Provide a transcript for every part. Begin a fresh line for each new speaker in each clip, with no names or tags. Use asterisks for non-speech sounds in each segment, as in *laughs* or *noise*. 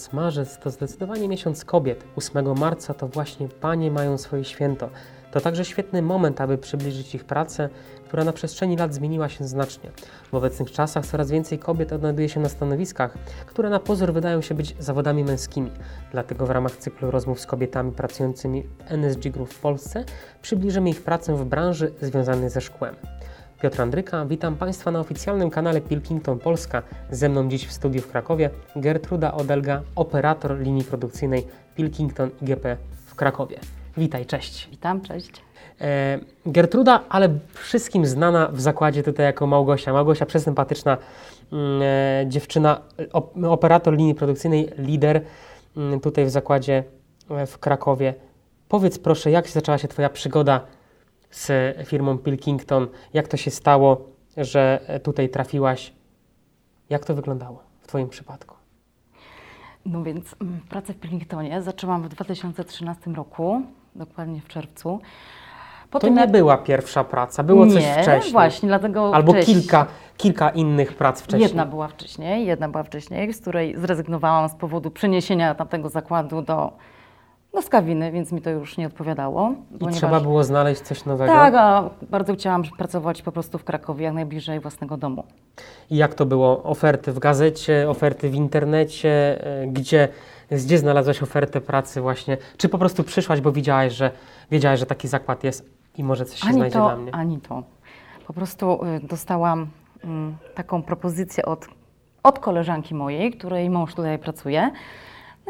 miesiąc marzec to zdecydowanie miesiąc kobiet. 8 marca to właśnie panie mają swoje święto. To także świetny moment, aby przybliżyć ich pracę, która na przestrzeni lat zmieniła się znacznie. W obecnych czasach coraz więcej kobiet odnajduje się na stanowiskach, które na pozór wydają się być zawodami męskimi. Dlatego w ramach cyklu rozmów z kobietami pracującymi w NSG Group w Polsce przybliżymy ich pracę w branży związanej ze szkłem. Piotr Andryka, witam Państwa na oficjalnym kanale Pilkington Polska. Ze mną dziś w studiu w Krakowie Gertruda Odelga, operator linii produkcyjnej Pilkington IGP w Krakowie. Witaj, cześć.
Witam, cześć.
E, Gertruda, ale wszystkim znana w zakładzie tutaj jako Małgosia. Małgosia, przesympatyczna mm, e, dziewczyna, op, operator linii produkcyjnej, lider mm, tutaj w zakładzie e, w Krakowie. Powiedz proszę, jak zaczęła się Twoja przygoda z firmą Pilkington? Jak to się stało, że tutaj trafiłaś? Jak to wyglądało w Twoim przypadku?
No więc mm, pracę w Pilkingtonie zaczęłam w 2013 roku, dokładnie w czerwcu.
To nie
jak-
była pierwsza praca, było coś
nie,
wcześniej.
właśnie, dlatego
Albo
wcześniej.
kilka, kilka innych prac wcześniej.
Jedna była wcześniej, jedna była wcześniej, z której zrezygnowałam z powodu przeniesienia tamtego zakładu do, do Skawiny, więc mi to już nie odpowiadało.
I trzeba było znaleźć coś nowego.
Tak, a bardzo chciałam pracować po prostu w Krakowie, jak najbliżej własnego domu.
I jak to było? Oferty w gazecie, oferty w internecie, e, gdzie, gdzie znalazłaś ofertę pracy właśnie? Czy po prostu przyszłaś, bo widziałaś, że, wiedziałaś, że taki zakład jest i może coś się
Ani
znajdzie
to,
dla mnie?
ani to. Po prostu y, dostałam mm, taką propozycję od, od koleżanki mojej, której mąż tutaj pracuje,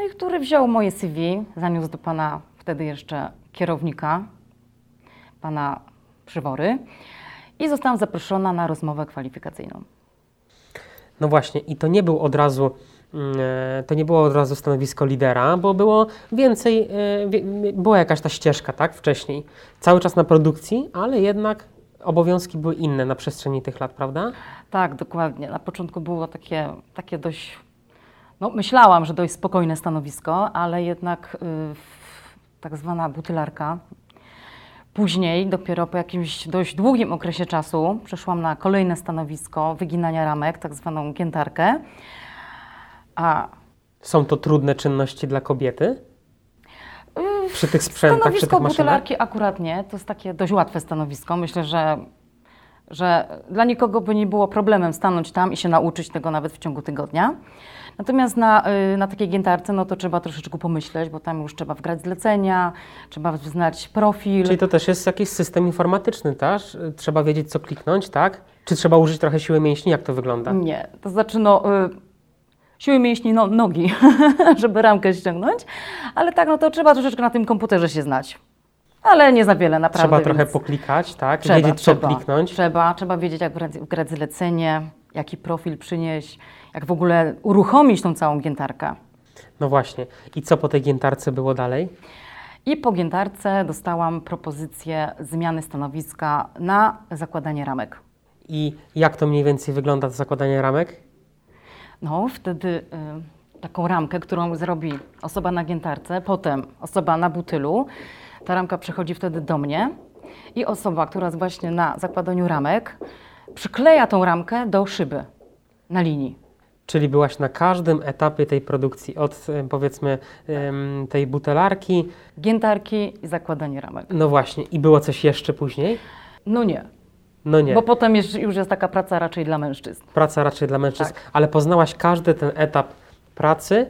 no i który wziął moje CV, zaniósł do pana wtedy jeszcze kierownika, pana Przywory i zostałam zaproszona na rozmowę kwalifikacyjną.
No właśnie, i to nie był od razu, mm, e, to nie było od razu stanowisko lidera, bo było więcej, e, była jakaś ta ścieżka, tak, wcześniej. Cały czas na produkcji, ale jednak obowiązki były inne na przestrzeni tych lat, prawda?
Tak, dokładnie. Na początku było takie, takie dość, no myślałam, że dość spokojne stanowisko, ale jednak y, tak zwana butylarka. Później, dopiero po jakimś dość długim okresie czasu, przeszłam na kolejne stanowisko wyginania ramek, tak zwaną giętarkę. A
Są to trudne czynności dla kobiety? Przy tych sprzętach, przy tych
Stanowisko butylarki akurat nie. To jest takie dość łatwe stanowisko. Myślę, że, że dla nikogo by nie było problemem stanąć tam i się nauczyć tego nawet w ciągu tygodnia. Natomiast na, y, na takiej giętarce no to trzeba troszeczkę pomyśleć, bo tam już trzeba wgrać zlecenia, trzeba znać profil.
Czyli to też jest jakiś system informatyczny, tak? Trzeba wiedzieć, co kliknąć, tak? Czy trzeba użyć trochę siły mięśni? Jak to wygląda?
Nie, to znaczy no, y, siły mięśni no, nogi, *laughs* żeby ramkę ściągnąć, ale tak, no to trzeba troszeczkę na tym komputerze się znać. Ale nie za wiele, naprawdę.
Trzeba trochę poklikać, tak?
Trzeba,
wiedzieć, co
trzeba,
kliknąć.
Trzeba, trzeba wiedzieć, jak wgrać zlecenie, jaki profil przynieść, jak w ogóle uruchomić tą całą giętarkę.
No właśnie. I co po tej giętarce było dalej?
I po giętarce dostałam propozycję zmiany stanowiska na zakładanie ramek.
I jak to mniej więcej wygląda to zakładanie ramek?
No, wtedy y, taką ramkę, którą zrobi osoba na giętarce, potem osoba na butylu, ta ramka przychodzi wtedy do mnie i osoba, która jest właśnie na zakładaniu ramek, przykleja tą ramkę do szyby na linii.
Czyli byłaś na każdym etapie tej produkcji, od em, powiedzmy tej butelarki,
Giętarki i zakładanie ramek.
no właśnie, i było coś jeszcze później?
No nie,
No nie,
bo potem już, już jest taka praca raczej dla mężczyzn.
praca raczej dla mężczyzn,
Tak.
ale poznałaś każdy ten etap pracy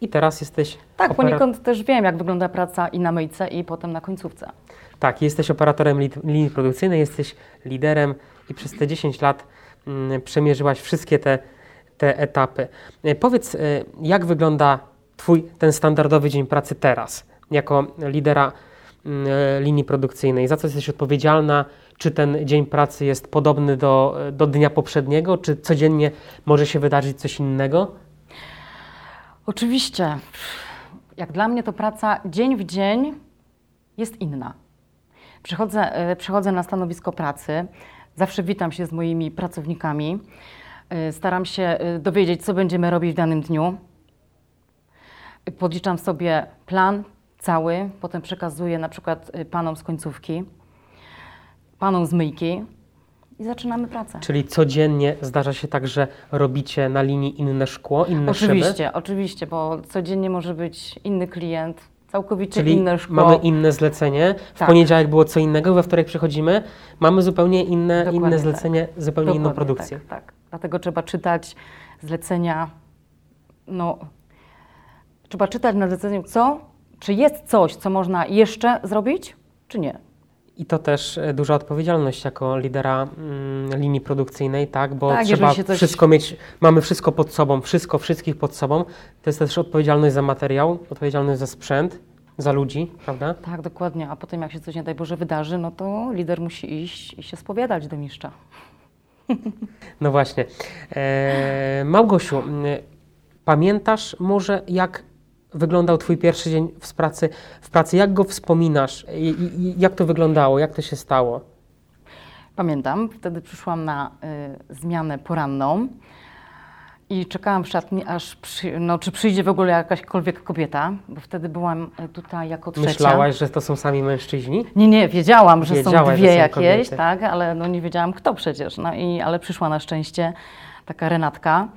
i teraz jesteś
Tak,
opera-
poniekąd też wiem, jak wygląda praca i na myjce, i potem na końcówce.
Tak, jesteś operatorem li- linii produkcyjnej, jesteś liderem i przez te 10 lat mm, przemierzyłaś wszystkie te, te etapy. E, Powiedz, e, jak wygląda Twój ten standardowy dzień pracy teraz, jako lidera mm, e, linii produkcyjnej? Za co jesteś odpowiedzialna? Czy ten dzień pracy jest podobny do, do dnia poprzedniego? Czy codziennie może się wydarzyć coś innego?
Oczywiście, jak dla mnie to praca dzień w dzień jest inna. Przychodzę, przychodzę na stanowisko pracy, zawsze witam się z moimi pracownikami, e, staram się e, dowiedzieć, co będziemy robić w danym dniu. Podliczam sobie plan cały, potem przekazuję na przykład e, panom z końcówki, panom z myjki i zaczynamy pracę.
Czyli codziennie zdarza się tak, że robicie na linii inne szkło, inne szyby?
Oczywiście, oczywiście, bo codziennie może być inny klient, całkowicie
Czyli
inne szkło.
mamy inne zlecenie. W
Tak.
poniedziałek było co innego, we wtorek przychodzimy, mamy zupełnie inne,
Dokładnie
inne
tak.
zlecenie, zupełnie inną
Dokładnie
produkcję.
Tak, tak. Dlatego trzeba czytać zlecenia. No, trzeba czytać na zleceniu, co, czy jest coś, co można jeszcze zrobić, czy nie.
I to też e, duża odpowiedzialność jako lidera mm, linii produkcyjnej, tak? Bo
Tak,
trzeba
coś-
wszystko mieć, mamy wszystko pod sobą, wszystko, wszystkich pod sobą. To jest też odpowiedzialność za materiał, odpowiedzialność za sprzęt, za ludzi, prawda?
Tak, dokładnie. A potem, jak się coś, nie daj Boże, wydarzy, no to lider musi iść i się spowiadać do mistrza.
No właśnie. E, Małgosiu, pamiętasz może jak wyglądał Twój pierwszy dzień w pracy? W pracy jak go wspominasz? I, i, jak to wyglądało? Jak to się stało?
Pamiętam, wtedy przyszłam na y, zmianę poranną i czekałam w szatni, aż przy, no, czy przyjdzie w ogóle jakaśkolwiek kobieta, bo wtedy byłam y, tutaj jako trzecia.
Myślałaś, że to są sami mężczyźni?
Nie, nie, wiedziałam, że
Wiedziałaś,
są
że
dwie
są
jakieś,
kobiety.
tak, ale no nie wiedziałam kto przecież. No i, ale przyszła na szczęście taka Renatka.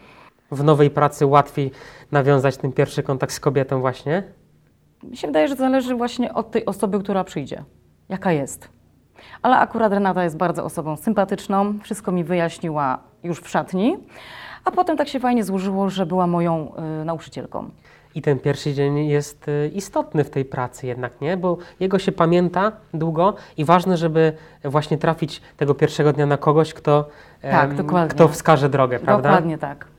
W nowej pracy łatwiej nawiązać ten pierwszy kontakt z kobietą właśnie?
Mi się wydaje, że zależy właśnie od tej osoby, która przyjdzie, jaka jest. Ale akurat Renata jest bardzo osobą sympatyczną, wszystko mi wyjaśniła już w szatni, a potem tak się fajnie złożyło, że była moją y, nauczycielką.
I ten pierwszy dzień jest y, istotny w tej pracy jednak, nie? Bo jego się pamięta długo i ważne, żeby właśnie trafić tego pierwszego dnia na kogoś, kto,
Tak,
em, kto wskaże drogę, prawda?
Dokładnie tak.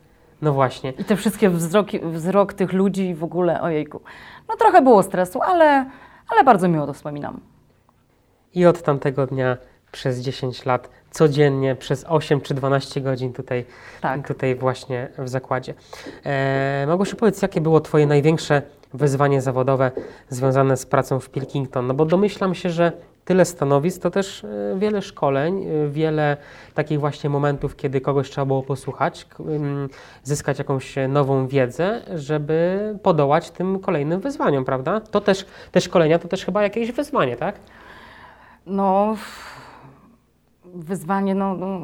No właśnie.
I te wszystkie wzroki, wzrok tych ludzi w ogóle, ojejku. No trochę było stresu, ale, ale bardzo miło to wspominam.
I od tamtego dnia przez 10 lat, codziennie, przez 8 czy 12 godzin tutaj,
Tak.
tutaj właśnie w zakładzie. E, Małgosiu, powiedz, jakie było Twoje największe wyzwanie zawodowe związane z pracą w Pilkington? No bo domyślam się, że tyle stanowisk to też e, wiele szkoleń, e, wiele takich właśnie momentów, kiedy kogoś trzeba było posłuchać, zyskać jakąś nową wiedzę, żeby podołać tym kolejnym wyzwaniom, prawda? To też, te szkolenia to też chyba jakieś wyzwanie, tak?
No, wyzwanie, no, no,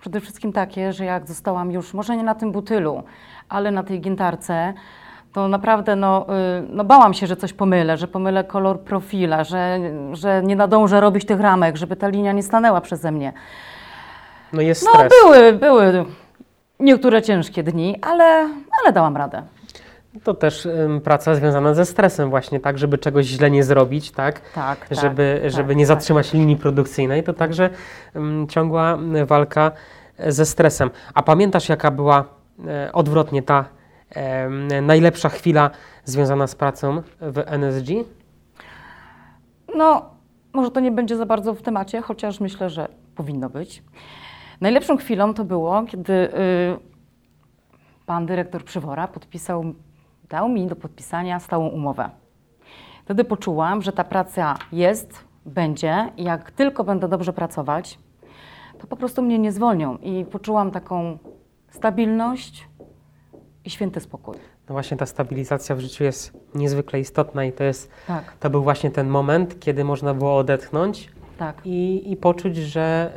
przede wszystkim takie, że jak zostałam już, może nie na tym butylu, ale na tej giętarce, to naprawdę no, y, no bałam się, że coś pomylę, że pomylę kolor profila, że, że nie nadążę robić tych ramek, żeby ta linia nie stanęła przeze mnie.
No jest
No
stres.
były, były niektóre ciężkie dni, ale, ale dałam radę.
To też ym, praca związana ze stresem właśnie, tak, żeby czegoś źle nie zrobić, tak,
Tak, tak,
żeby,
tak,
żeby nie
tak.
zatrzymać linii produkcyjnej, to także ym, ciągła y, walka e, ze stresem. A pamiętasz, jaka była odwrotnie ta najlepsza chwila związana z pracą w NSG?
No, może to nie będzie za bardzo w temacie, chociaż myślę, że powinno być. Najlepszą chwilą to było, kiedy y, pan dyrektor Przywora podpisał, dał mi do podpisania stałą umowę. Wtedy poczułam, że ta praca jest, będzie i jak tylko będę dobrze pracować, to po prostu mnie nie zwolnią. I poczułam taką stabilność i święty spokój.
No właśnie ta stabilizacja w życiu jest niezwykle istotna i to jest,
Tak,
to był właśnie ten moment, kiedy można było odetchnąć
tak.
i, i poczuć, że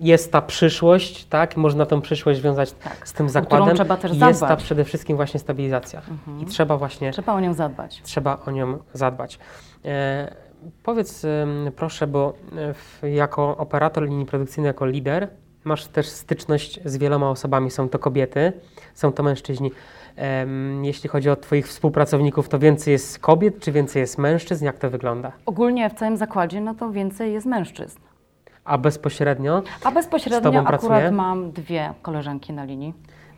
y, jest ta przyszłość, tak? Można tą przyszłość wiązać
Tak,
z tym zakładem.
trzeba też
jest ta
zadbać. Mhm.
przede wszystkim właśnie stabilizacja. I trzeba właśnie,
Trzeba o nią zadbać.
trzeba o nią zadbać. E, powiedz ym, proszę, bo w, jako operator linii produkcyjnej, jako lider, masz też styczność z wieloma osobami. Są to kobiety, są to mężczyźni. Jeśli chodzi o Twoich współpracowników, to więcej jest kobiet, czy więcej jest mężczyzn? Jak to wygląda?
Ogólnie w całym zakładzie, no to więcej jest mężczyzn.
A bezpośrednio
A
Z
bezpośrednio
tobą
akurat
pracuje?
mam dwie koleżanki na linii.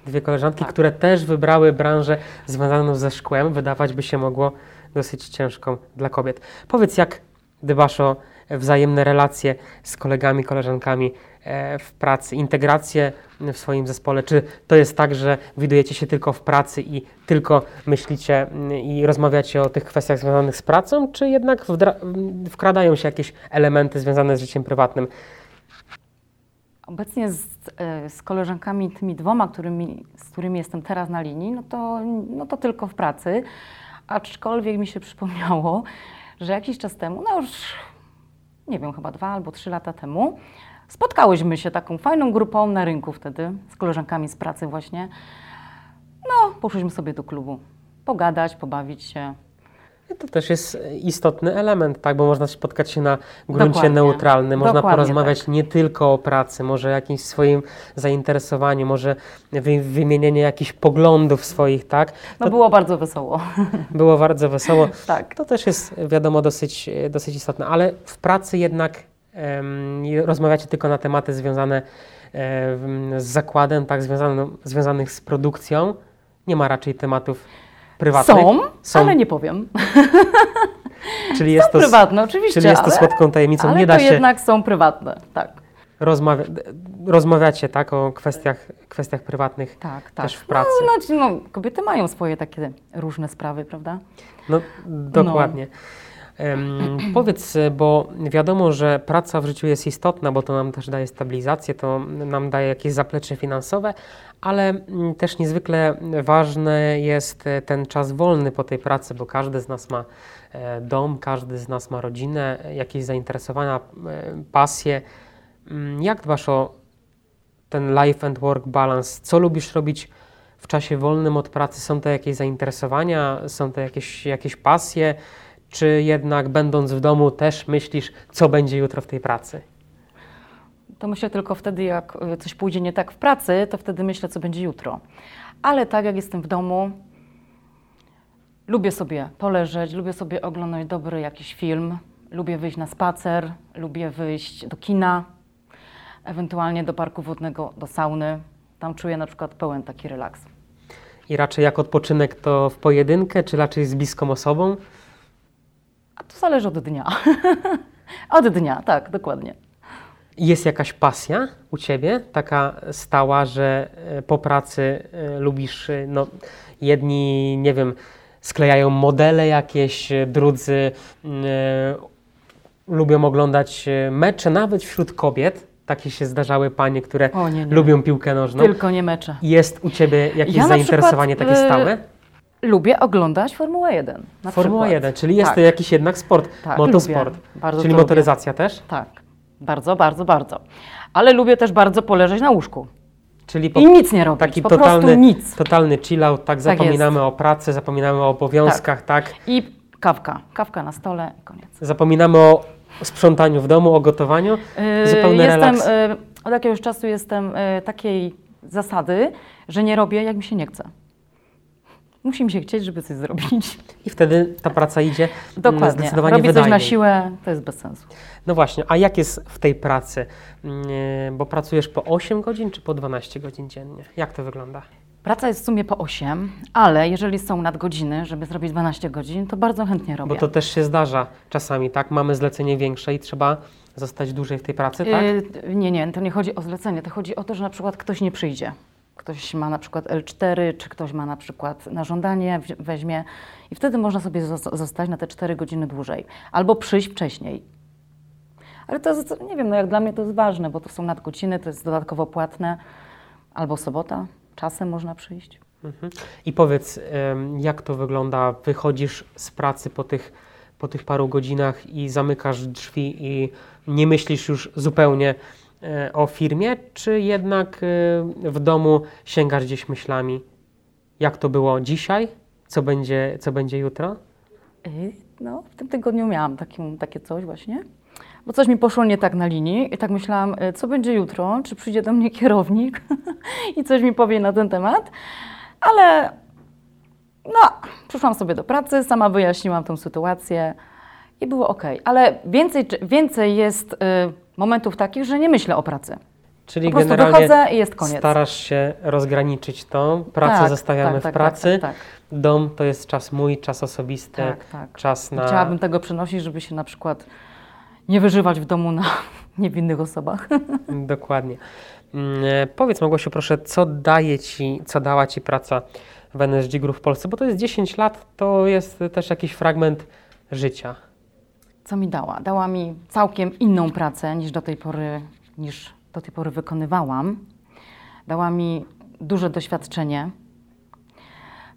dwie koleżanki,
Tak.
które też wybrały branżę związaną ze szkłem. Wydawać by się mogło dosyć ciężką dla kobiet. Powiedz, jak dbasz o wzajemne relacje z kolegami, koleżankami e, w pracy, integrację w swoim zespole? Czy to jest tak, że widujecie się tylko w pracy i tylko myślicie mm, i rozmawiacie o tych kwestiach związanych z pracą, czy jednak wdra- m, wkradają się jakieś elementy związane z życiem prywatnym?
Obecnie z, e, z koleżankami, tymi dwoma, którymi, z którymi jestem teraz na linii, no to, no to tylko w pracy. Aczkolwiek mi się przypomniało, że jakiś czas temu, no już nie wiem, chyba dwa albo trzy lata temu, spotkałyśmy się taką fajną grupą na rynku wtedy, z koleżankami z pracy właśnie. No, poszliśmy sobie do klubu, pogadać, pobawić się.
To też jest istotny element, tak, bo można spotkać się na gruncie
Dokładnie.
neutralnym, można
Dokładnie
porozmawiać
tak.
nie tylko o pracy, może jakimś swoim zainteresowaniu, może wy, wymienienie jakichś poglądów swoich, tak.
No
To
było bardzo wesoło. *laughs*
było bardzo wesoło. *laughs*
tak.
To też jest, wiadomo, dosyć, dosyć istotne, ale w pracy jednak em, rozmawiacie tylko na tematy związane em, z zakładem, tak, związane, związanych z produkcją. Nie ma raczej tematów prywatnych.
Są,
Są.
ale nie powiem. *laughs*
czyli jest to,
Prywatne oczywiście,
czyli jest to
ale,
słodką tajemnicą.
ale
Nie da
to
się
jednak są prywatne, tak.
rozmawia, rozmawiacie tak, o kwestiach, kwestiach prywatnych
Tak, tak.
też w pracy.
No, no, kobiety mają swoje takie różne sprawy, prawda?
No, dokładnie. Em, powiedz, bo wiadomo, że praca w życiu jest istotna, bo to nam też daje stabilizację, to nam daje jakieś zaplecze finansowe, ale mm, też niezwykle ważny jest e, ten czas wolny po tej pracy, bo każdy z nas ma e, dom, każdy z nas ma rodzinę, jakieś zainteresowania, e, pasje. Mm, Jak dbasz o ten life and work balance? Co lubisz robić w czasie wolnym od pracy? Są to jakieś zainteresowania, są to jakieś, jakieś pasje, czy jednak będąc w domu też myślisz, co będzie jutro w tej pracy?
To myślę tylko wtedy, jak coś pójdzie nie tak w pracy, to wtedy myślę, co będzie jutro. Ale tak jak jestem w domu, lubię sobie poleżeć, lubię sobie oglądać dobry jakiś film, lubię wyjść na spacer, lubię wyjść do kina, ewentualnie do parku wodnego, do sauny. Tam czuję na przykład pełen taki relaks.
I raczej jak odpoczynek to w pojedynkę, czy raczej z bliską osobą?
To zależy od dnia. *laughs* od dnia, tak, dokładnie.
Jest jakaś pasja u Ciebie, taka stała, że e, po pracy e, lubisz, e, no jedni, nie wiem, sklejają modele jakieś, drudzy lubią oglądać mecze, nawet wśród kobiet. Takie się zdarzały panie, które
O nie, nie.
lubią piłkę nożną.
Tylko nie mecze.
Jest u Ciebie jakieś
Ja
zainteresowanie
przykład,
takie stałe?
Lubię oglądać Formułę 1. Na
Formuła
przykład.
1, czyli jest
tak,
to jakiś jednak sport,
Tak,
motosport, czyli
to lubię.
motoryzacja też,
Tak, bardzo, bardzo, bardzo. Ale lubię też bardzo poleżeć na łóżku
czyli po,
i nic nie robić,
taki
po
totalny,
prostu nic.
totalny chill out, tak, zapominamy o pracy, zapominamy o obowiązkach, tak.
I kawka, kawka na stole i koniec.
zapominamy o sprzątaniu w domu, o gotowaniu,
Yy,
zupełny
jestem,
relaks.
yy, od jakiegoś czasu jestem yy, takiej zasady, że nie robię, jak mi się nie chce. Musi mi się chcieć, żeby coś zrobić.
I wtedy ta praca idzie
Dokładnie.
zdecydowanie
Robić coś
wydajniej.
na siłę, to jest bez sensu.
No właśnie, a jak jest w tej pracy? Mm, Bo pracujesz po 8 godzin czy po 12 godzin dziennie? Jak to wygląda?
Praca jest w sumie po 8, ale jeżeli są nadgodziny, żeby zrobić 12 godzin, to bardzo chętnie robię.
Bo to też się zdarza czasami, tak? Mamy zlecenie większe i trzeba zostać dłużej w tej pracy, tak?
Yy, nie, nie, to nie chodzi o zlecenie, to chodzi o to, że na przykład ktoś nie przyjdzie. Ktoś ma na przykład L4, czy ktoś ma na przykład na żądanie, weźmie i wtedy można sobie zos- zostać na te 4 godziny dłużej. Albo przyjść wcześniej. Ale to jest, nie wiem, no jak dla mnie to jest ważne, bo to są nadgodziny, to jest dodatkowo płatne. Albo sobota, czasem można przyjść.
Mhm. I powiedz, jak to wygląda? Wychodzisz z pracy po tych, po tych paru godzinach i zamykasz drzwi i nie myślisz już zupełnie o firmie, czy jednak e, w domu sięgasz gdzieś myślami? Jak to było dzisiaj? Co będzie, co będzie jutro?
Yy, No, w tym tygodniu miałam takim, takie coś właśnie, bo coś mi poszło nie tak na linii i tak myślałam, co będzie jutro, czy przyjdzie do mnie *laughs* kierownik i coś mi powie na ten temat, ale no, przyszłam sobie do pracy, sama wyjaśniłam tą sytuację i było ok, ale więcej, więcej jest yy, momentów takich, że nie myślę o pracy.
Czyli
Po prostu wychodzę i jest koniec.
starasz się rozgraniczyć to. Pracę
Tak,
zostawiamy
tak,
w
tak,
pracy.
Tak, tak,
Dom to jest czas mój, czas osobisty,
tak, tak.
czas na...
chciałabym tego przenosić, żeby się na przykład nie wyżywać w domu na *laughs* niewinnych osobach. *laughs*
Dokładnie. Mm, e, Powiedz Małgosiu proszę, co daje Ci, co dała Ci praca w NSG Group w Polsce? Bo to jest 10 lat, to jest też jakiś fragment życia.
Co mi dała? Dała mi całkiem inną pracę niż do tej pory, niż do tej pory wykonywałam. Dała mi duże doświadczenie.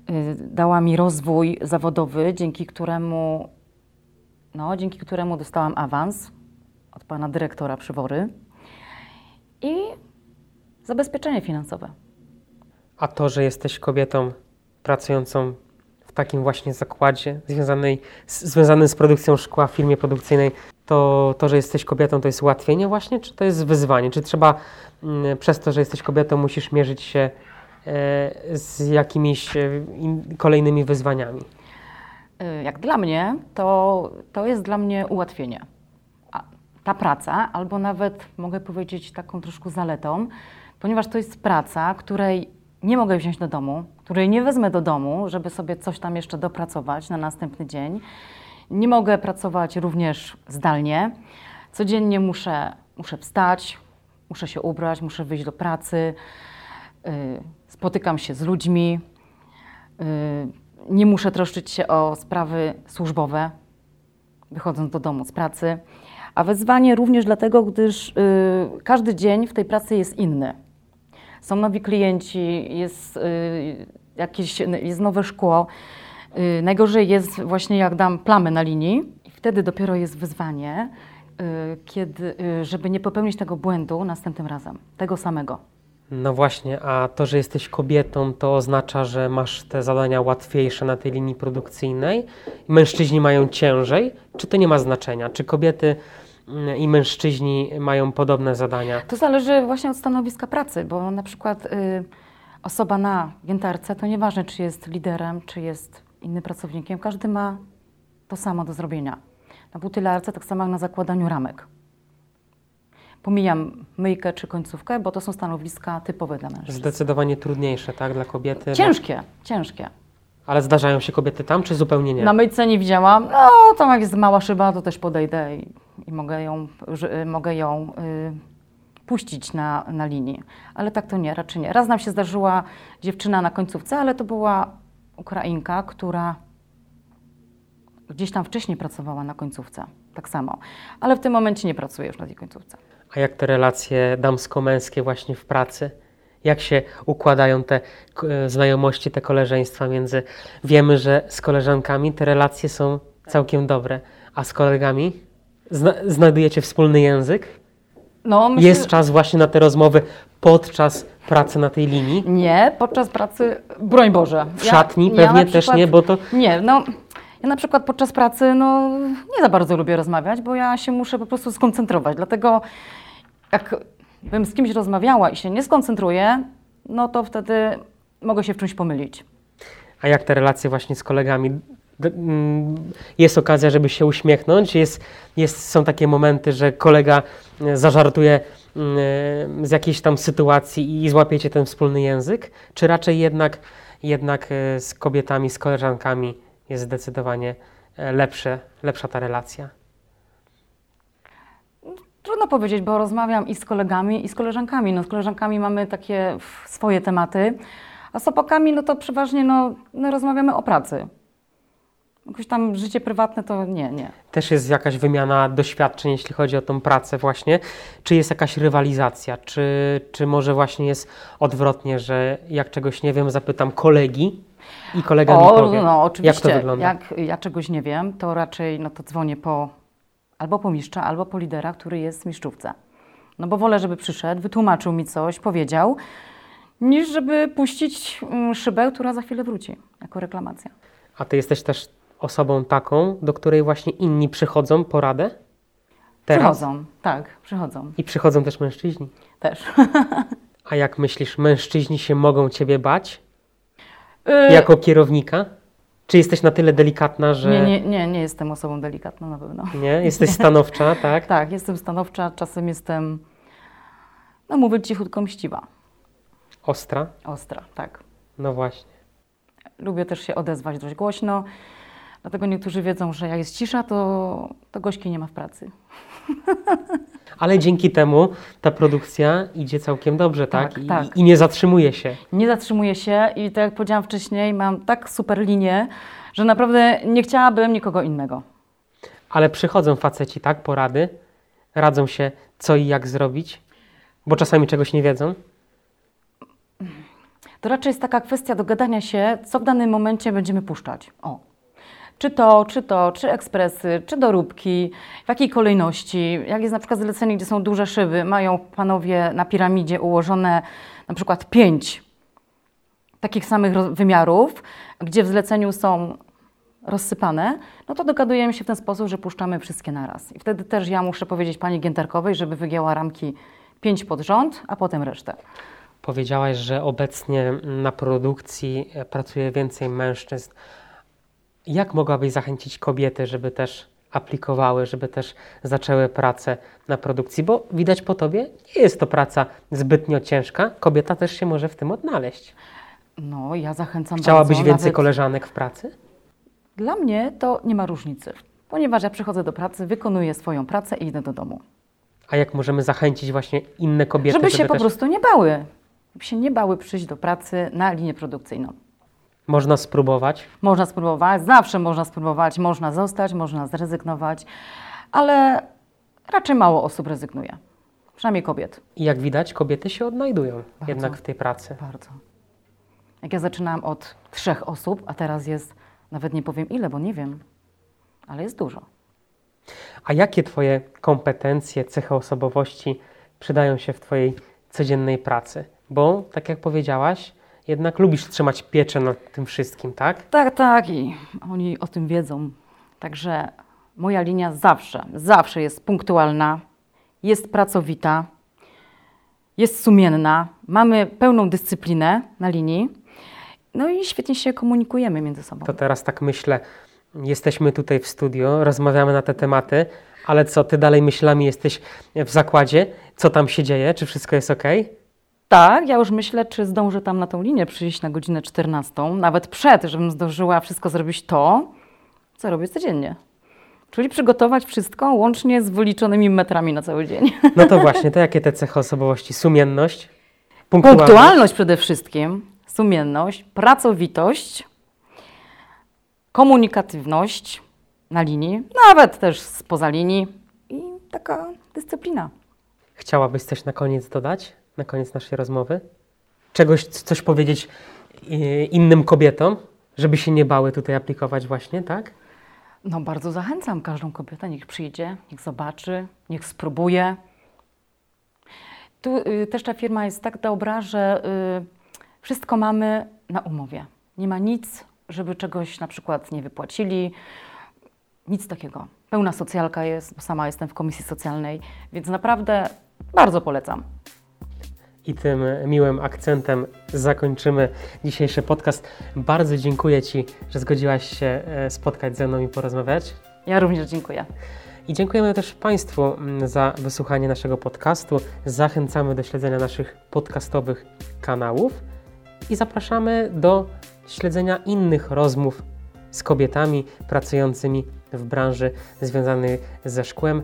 Y, Dała mi rozwój zawodowy, dzięki któremu, no, dzięki któremu dostałam awans od pana dyrektora Przywory. i zabezpieczenie finansowe.
A to, że jesteś kobietą pracującą takim właśnie zakładzie związanej, związanym z produkcją szkła w firmie produkcyjnej, to, to, że jesteś kobietą, to jest ułatwienie właśnie, czy to jest wyzwanie? Czy trzeba mm, przez to, że jesteś kobietą, musisz mierzyć się e, z jakimiś e, kolejnymi wyzwaniami?
Y, Jak dla mnie, to, to jest dla mnie ułatwienie. Ta praca, albo nawet mogę powiedzieć taką troszkę zaletą, ponieważ to jest praca, której nie mogę wziąć do domu, której nie wezmę do domu, żeby sobie coś tam jeszcze dopracować na następny dzień. Nie mogę pracować również zdalnie. Codziennie muszę, muszę wstać, muszę się ubrać, muszę wyjść do pracy, y, spotykam się z ludźmi. Y, Nie muszę troszczyć się o sprawy służbowe, wychodząc do domu z pracy. A wyzwanie również dlatego, gdyż y, każdy dzień w tej pracy jest inny. Są nowi klienci, jest, y, jakieś, jest nowe szkło. Y, najgorzej jest właśnie jak dam plamę na linii i wtedy dopiero jest wyzwanie, y, kiedy, żeby nie popełnić tego błędu następnym razem, tego samego.
No właśnie, a to, że jesteś kobietą, to oznacza, że masz te zadania łatwiejsze na tej linii produkcyjnej. Mężczyźni mają ciężej, czy to nie ma znaczenia? Czy kobiety i mężczyźni mają podobne zadania?
To zależy właśnie od stanowiska pracy, bo na przykład y, osoba na giętarce, to nieważne, czy jest liderem, czy jest innym pracownikiem, każdy ma to samo do zrobienia. Na butylarce tak samo jak na zakładaniu ramek. Pomijam myjkę czy końcówkę, bo to są stanowiska typowe dla mężczyzn.
Zdecydowanie trudniejsze, tak, dla kobiety.
Ciężkie, ciężkie.
Ale zdarzają się kobiety tam, czy zupełnie nie?
Na myjce nie widziałam, no tam jak jest mała szyba, to też podejdę i mogę ją, y, mogę ją y, puścić na, na linii. Ale tak to nie, raczej nie. Raz nam się zdarzyła dziewczyna na końcówce, ale to była Ukrainka, która gdzieś tam wcześniej pracowała na końcówce, tak samo. Ale w tym momencie nie pracuje już na tej końcówce.
A jak te relacje damsko-męskie właśnie w pracy? Jak się układają te e, znajomości, te koleżeństwa między... Wiemy, że z koleżankami te relacje są całkiem dobre, a z kolegami zna znajdujecie wspólny język?
No, myślę,
Jest czas właśnie na te rozmowy podczas pracy na tej linii?
Nie, podczas pracy, broń Boże.
W szatni pewnie też
przykład-
nie, bo to
Nie, no ja na przykład podczas pracy no, nie za bardzo lubię rozmawiać, bo ja się muszę po prostu skoncentrować. Dlatego jak bym z kimś rozmawiała i się nie skoncentruję, no to wtedy mogę się w czymś pomylić.
A jak te relacje właśnie z kolegami? Mm, Jest okazja, żeby się uśmiechnąć? Jest, jest, są takie momenty, że kolega e, zażartuje mm, z jakiejś tam sytuacji i złapiecie ten wspólny język? Czy raczej jednak, jednak e, z kobietami, z koleżankami jest zdecydowanie e, lepsze, lepsza ta relacja?
Trudno powiedzieć, bo rozmawiam i z kolegami, i z koleżankami. No, z koleżankami mamy takie swoje tematy, a z opakami no to przeważnie no, no, rozmawiamy o pracy. Jakoś tam życie prywatne to nie, nie.
Też jest jakaś wymiana doświadczeń, jeśli chodzi o tą pracę właśnie. Czy jest jakaś rywalizacja? Czy, czy może właśnie jest odwrotnie, że jak czegoś nie wiem, zapytam kolegi i kolega mi
O,
powie?
no oczywiście.
Jak to wygląda?
Jak ja czegoś nie wiem, to raczej no to dzwonię po albo po mistrza, albo po lidera, który jest w mistrzówce. No bo wolę, żeby przyszedł, wytłumaczył mi coś, powiedział, niż żeby puścić mm, szybę, która za chwilę wróci jako reklamacja.
A ty jesteś też osobą taką, do której właśnie inni przychodzą po radę? Teraz?
Przychodzą, tak, przychodzą
I przychodzą też mężczyźni.
też. *laughs*
A jak myślisz, mężczyźni się mogą ciebie bać
Y,
jako kierownika? Czy jesteś na tyle delikatna, że
nie, nie, nie, nie jestem osobą delikatną na pewno.
nie? *laughs* Jesteś stanowcza, tak?
Tak, jestem stanowcza, czasem jestem, no mówię cichutko, mściwa,
Ostra?
ostra, tak.
No właśnie.
Lubię też się odezwać dość głośno, dlatego niektórzy wiedzą, że jak jest cisza, to, to gośki nie ma w pracy. *laughs*
Ale dzięki temu ta produkcja idzie całkiem dobrze, tak?
Tak,
I,
tak.
I nie zatrzymuje się.
Nie zatrzymuję się i tak jak powiedziałam wcześniej, mam tak super linię, że naprawdę nie chciałabym nikogo innego.
Ale przychodzą faceci, tak? Porady. Radzą się, co i jak zrobić, bo czasami czegoś nie wiedzą.
To raczej jest taka kwestia dogadania się, co w danym momencie będziemy puszczać. O. Czy to, czy to, czy ekspresy, czy doróbki, w jakiej kolejności. Jak jest na przykład zlecenie, gdzie są duże szyby, mają panowie na piramidzie ułożone na przykład pięć takich samych wymiarów, gdzie w zleceniu są rozsypane, no to dogadujemy się w ten sposób, że puszczamy wszystkie naraz. I wtedy też ja muszę powiedzieć pani Gięterkowej, żeby wygięła ramki pięć pod rząd, a potem resztę.
Powiedziałaś, że obecnie na produkcji pracuje więcej mężczyzn. Jak mogłabyś zachęcić kobiety, żeby też aplikowały, żeby też zaczęły pracę na produkcji? Bo widać po tobie, nie jest to praca zbytnio ciężka. Kobieta też się może w tym odnaleźć.
No, ja zachęcam
Chciałabyś
bardzo.
więcej
nawet-
koleżanek w pracy?
Dla mnie to nie ma różnicy, ponieważ ja przychodzę do pracy, wykonuję swoją pracę i idę do domu.
A jak możemy zachęcić właśnie inne kobiety,
żeby się po
też...
prostu nie bały. Żeby się nie bały przyjść do pracy na linię produkcyjną.
Można spróbować.
Można spróbować, zawsze można spróbować, można zostać, można zrezygnować, ale raczej mało osób rezygnuje. Przynajmniej kobiet.
I jak widać, kobiety się odnajdują jednak w tej pracy.
Bardzo. Jak ja zaczynałam od trzech osób, a teraz jest, nawet nie powiem ile, bo nie wiem, ale jest dużo.
A jakie Twoje kompetencje, cechy osobowości przydają się w Twojej codziennej pracy? Bo, tak jak powiedziałaś, jednak lubisz trzymać pieczę nad tym wszystkim, tak?
Tak, tak i oni o tym wiedzą. Także moja linia zawsze, zawsze jest punktualna, jest pracowita, jest sumienna, mamy pełną dyscyplinę na linii, no i świetnie się komunikujemy między sobą.
To teraz tak myślę, jesteśmy tutaj w studio, rozmawiamy na te tematy, ale co, Ty dalej myślami jesteś w zakładzie? Co tam się dzieje? Czy wszystko jest ok?
Tak, ja już myślę, czy zdążę tam na tą linię przyjść na godzinę 14, nawet przed, żebym zdążyła wszystko zrobić to, co robię codziennie. Czyli przygotować wszystko łącznie z wyliczonymi metrami na cały dzień.
No to właśnie, to jakie te cechy osobowości? Sumienność? Punktualność?
Punktualność przede wszystkim, sumienność, pracowitość, komunikatywność na linii, nawet też spoza linii i taka dyscyplina.
Chciałabyś coś na koniec dodać? Na koniec naszej rozmowy? Czegoś, coś powiedzieć y, innym kobietom, żeby się nie bały tutaj aplikować właśnie, tak?
No bardzo zachęcam każdą kobietę, niech przyjdzie, niech zobaczy, niech spróbuje. Tu y, też ta firma jest tak dobra, że y, wszystko mamy na umowie. Nie ma nic, żeby czegoś na przykład nie wypłacili. Nic takiego. Pełna socjalka jest, bo sama jestem w komisji socjalnej, więc naprawdę bardzo polecam.
I tym miłym akcentem zakończymy dzisiejszy podcast. Bardzo dziękuję Ci, że zgodziłaś się e, spotkać ze mną i porozmawiać.
Ja również dziękuję.
I dziękujemy też Państwu mm, za wysłuchanie naszego podcastu. Zachęcamy do śledzenia naszych podcastowych kanałów i zapraszamy do śledzenia innych rozmów z kobietami pracującymi w branży związanej ze szkłem.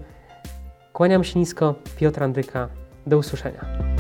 Kłaniam się nisko, Piotr Andyka. Do usłyszenia.